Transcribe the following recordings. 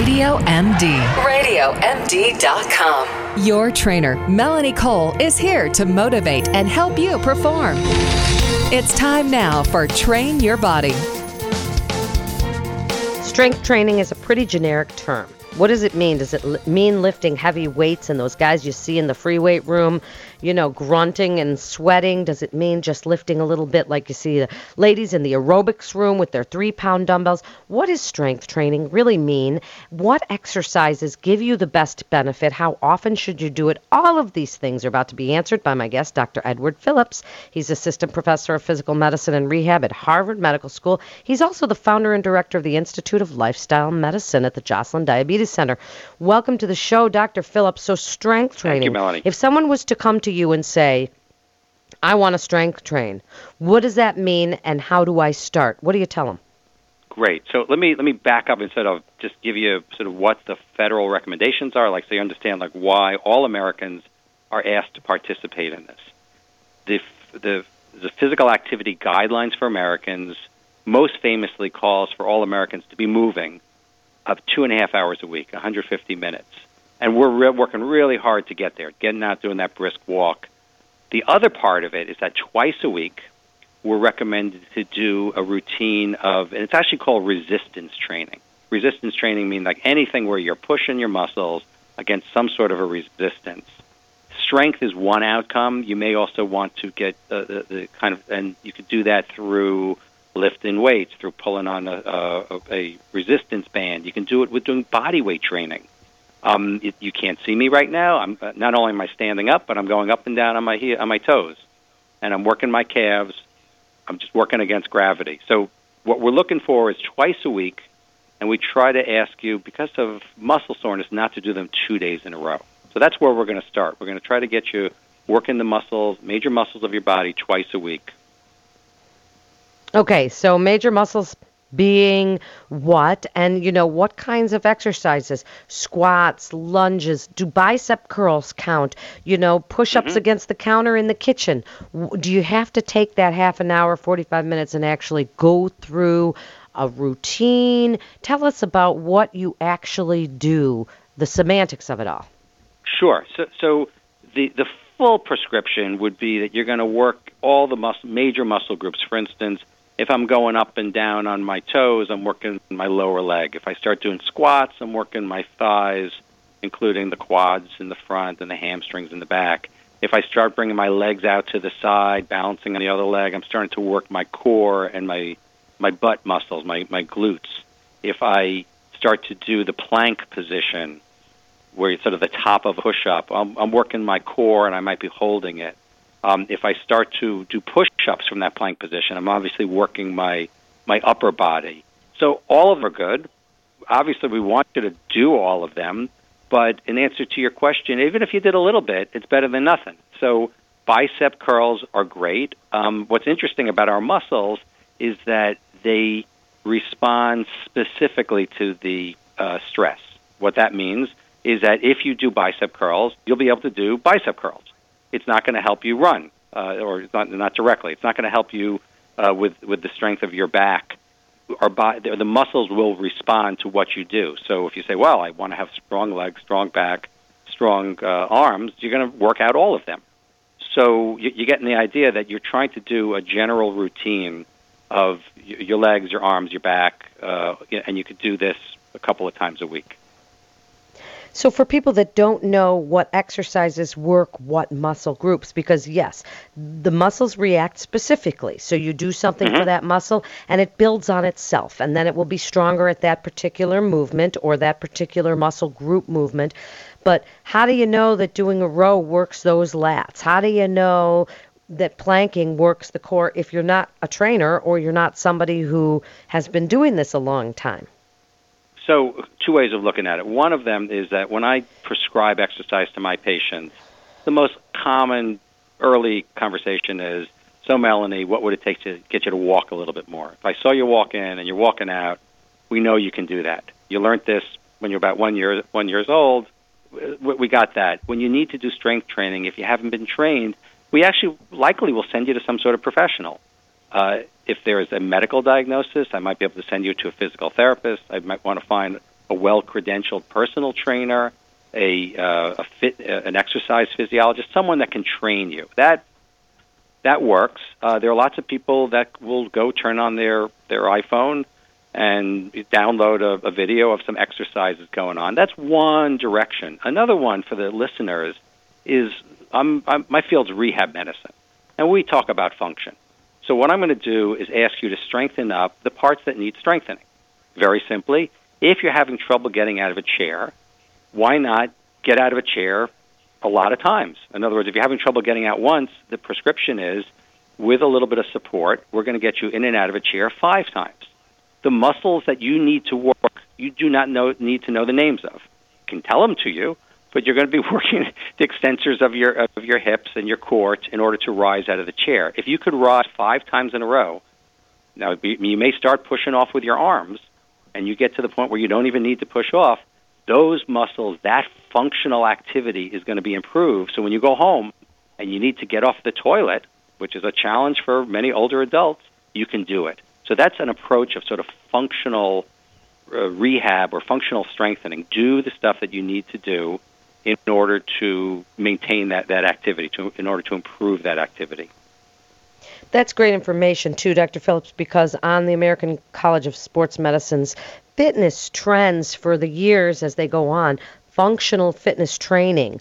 Radio MD. RadioMD.com. Your trainer, Melanie Cole, is here to motivate and help you perform. It's time now for Train Your Body. Strength training is a pretty generic term. What does it mean? Does it mean lifting heavy weights and those guys you see in the free weight room, you know, grunting and sweating? Does it mean just lifting a little bit like you see the ladies in the aerobics room with their three pound dumbbells? What does strength training really mean? What exercises give you the best benefit? How often should you do it? All of these things are about to be answered by my guest, Dr. Edward Phillips. He's assistant professor of physical medicine and rehab at Harvard Medical School. He's also the founder and director of the Institute of Lifestyle Medicine at the Joslin Diabetes Center. Welcome to the show, Dr. Phillips. So, strength training. you, Melanie. If someone was to come to you and say, I want to strength train, what does that mean and how do I start? What do you tell them? Great. So let me let me back up instead of just give you sort of what the federal recommendations are, like so you understand like why all Americans are asked to participate in this. The the the physical activity guidelines for Americans most famously calls for all Americans to be moving of two and a half hours a week, 150 minutes, and we're re- working really hard to get there, getting out doing that brisk walk. The other part of it is that twice a week we're recommended to do a routine of, and it's actually called resistance training. Resistance training means like anything where you're pushing your muscles against some sort of a resistance. Strength is one outcome. You may also want to get uh, the, the kind of, and you could do that through lifting weights, through pulling on a, a, a resistance band. You can do it with doing body weight training. Um, it, you can't see me right now. I'm uh, not only am I standing up, but I'm going up and down on my on my toes, and I'm working my calves. I'm just working against gravity. So what we're looking for is twice a week, and we try to ask you because of muscle soreness not to do them two days in a row. So that's where we're going to start. We're going to try to get you working the muscles, major muscles of your body twice a week. Okay, so major muscles being what? And you know what kinds of exercises? Squats lunges. Do bicep curls count? You know push-ups mm-hmm. against the counter in the kitchen. Do you have to take that half an hour 45 minutes and actually go through a routine? Tell us about what you actually do the semantics of it all. Sure. So, so the the full prescription would be that you're going to work all the mus- major muscle groups. For instance, if I'm going up and down on my toes, I'm working my lower leg. If I start doing squats, I'm working my thighs, including the quads in the front and the hamstrings in the back. If I start bringing my legs out to the side, balancing on the other leg, I'm starting to work my core and my my butt muscles, my my glutes. If I start to do the plank position, where it's sort of the top of a push-up. I'm, I'm working my core, and I might be holding it. Um, if I start to do push-ups from that plank position, I'm obviously working my my upper body. So all of them are good. Obviously, we want you to do all of them. But in answer to your question, even if you did a little bit, it's better than nothing. So bicep curls are great. Um, what's interesting about our muscles is that they respond specifically to the uh, stress. What that means is that if you do bicep curls, you'll be able to do bicep curls. It's not going to help you run, uh, or not not directly. It's not going to help you uh, with with the strength of your back. Our bo- the the muscles will respond to what you do. So if you say, "Well, I want to have strong legs, strong back, strong uh, arms," you're going to work out all of them. So you, you're getting the idea that you're trying to do a general routine of your legs, your arms, your back, uh, and you could do this a couple of times a week. So, for people that don't know what exercises work what muscle groups, because yes, the muscles react specifically. So, you do something for mm-hmm. that muscle and it builds on itself, and then it will be stronger at that particular movement or that particular muscle group movement. But how do you know that doing a row works those lats? How do you know that planking works the core if you're not a trainer or you're not somebody who has been doing this a long time? So, two ways of looking at it. One of them is that when I prescribe exercise to my patients, the most common early conversation is, "So, Melanie, what would it take to get you to walk a little bit more? If I saw you walk in and you're walking out, we know you can do that. You learned this when you're about one year one years old. We we got that. When you need to do strength training, if you haven't been trained, we actually likely will send you to some sort of professional. Uh, if there is a medical diagnosis, I might be able to send you to a physical therapist. I might want to find a well-credentialed personal trainer, a, uh, a fit, uh, an exercise physiologist, someone that can train you. That that works. Uh, there are lots of people that will go turn on their their iPhone and download a, a video of some exercises going on. That's one direction. Another one for the listeners is I'm, I'm, my field's rehab medicine, and we talk about function. So what I'm going to do is ask you to strengthen up the parts that need strengthening. Very simply, if you're having trouble getting out of a chair, why not get out of a chair a lot of times? In other words, if you're having trouble getting out once, the prescription is with a little bit of support, we're going to get you in and out of a chair five times. The muscles that you need to work, you do not know, need to know the names of. Can tell them to you, but you're going to be working the extensors of your of your hips and your core in order to rise out of the chair. If you could rise five times in a row, now you may start pushing off with your arms, and you get to the point where you don't even need to push off. Those muscles, that functional activity is going to be improved. So when you go home and you need to get off the toilet, which is a challenge for many older adults, you can do it. So that's an approach of sort of functional uh, rehab or functional strengthening. Do the stuff that you need to do in order to maintain that, that activity, to, in order to improve that activity. That's great information, too, Dr. Phillips, because on the American College of Sports Medicine's fitness trends for the years as they go on, functional fitness training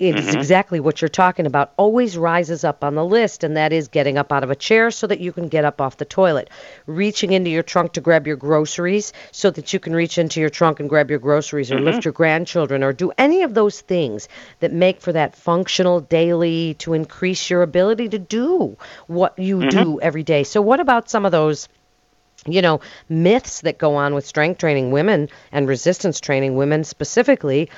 it's mm-hmm. exactly what you're talking about always rises up on the list and that is getting up out of a chair so that you can get up off the toilet reaching into your trunk to grab your groceries so that you can reach into your trunk and grab your groceries or mm-hmm. lift your grandchildren or do any of those things that make for that functional daily to increase your ability to do what you mm-hmm. do every day so what about some of those you know, myths that go on with strength training women and resistance training women specifically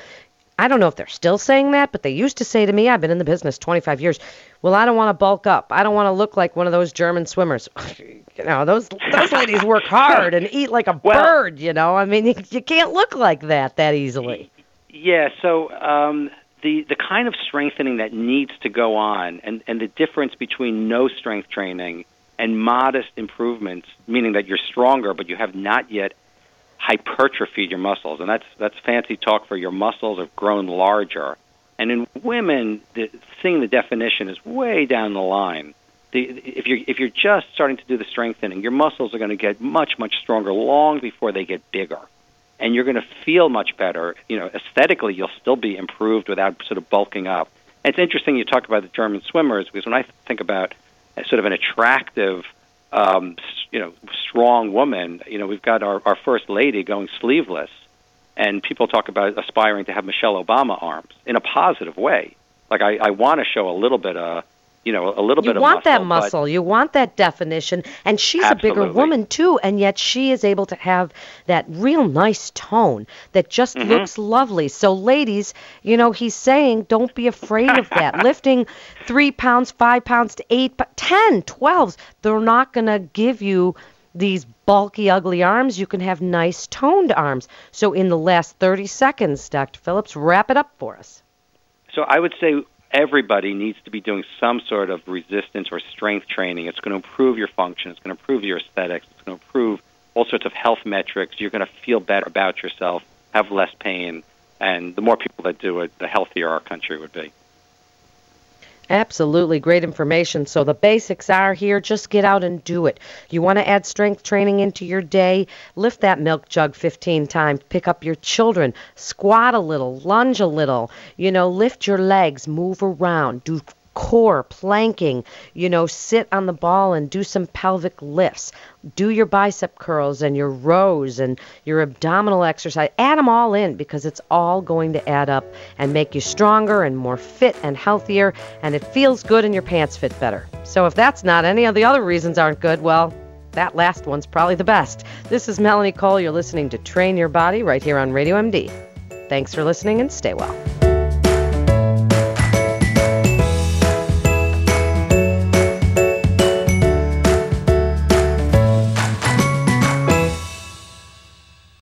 I don't know if they're still saying that, but they used to say to me, I've been in the business 25 years, well, I don't want to bulk up. I don't want to look like one of those German swimmers. you know, those those ladies work hard and eat like a well, bird, you know. I mean, you, you can't look like that that easily. Yeah, so um the the kind of strengthening that needs to go on and and the difference between no strength training and modest improvements, meaning that you're stronger but you have not yet hypertrophied your muscles, and that's that's fancy talk for your muscles have grown larger. And in women, the, seeing the definition is way down the line. The, if you're if you're just starting to do the strengthening, your muscles are going to get much much stronger long before they get bigger, and you're going to feel much better. You know, aesthetically, you'll still be improved without sort of bulking up. And it's interesting you talk about the German swimmers because when I think about sort of an attractive um, you know, strong woman. You know, we've got our, our first lady going sleeveless, and people talk about aspiring to have Michelle Obama arms in a positive way. Like I, I want to show a little bit of you know, a little you bit of You want that muscle. You want that definition. And she's absolutely. a bigger woman, too. And yet she is able to have that real nice tone that just mm-hmm. looks lovely. So, ladies, you know, he's saying don't be afraid of that. Lifting three pounds, five pounds to eight, ten, twelve, they're not going to give you these bulky, ugly arms. You can have nice, toned arms. So, in the last 30 seconds, Dr. Phillips, wrap it up for us. So, I would say everybody needs to be doing some sort of resistance or strength training. It's going to improve your function. It's going to improve your aesthetics. It's going to improve all sorts of health metrics. You're going to feel better about yourself, have less pain, and the more people that do it, the healthier our country would be. Absolutely great information. So the basics are here. Just get out and do it. You want to add strength training into your day? Lift that milk jug 15 times. Pick up your children. Squat a little. Lunge a little. You know, lift your legs. Move around. Do core, planking, you know, sit on the ball and do some pelvic lifts. Do your bicep curls and your rows and your abdominal exercise. Add them all in because it's all going to add up and make you stronger and more fit and healthier, and it feels good and your pants fit better. So if that's not any of the other reasons aren't good, well, that last one's probably the best. This is Melanie Cole. You're listening to Train Your Body right here on Radio MD. Thanks for listening and stay well.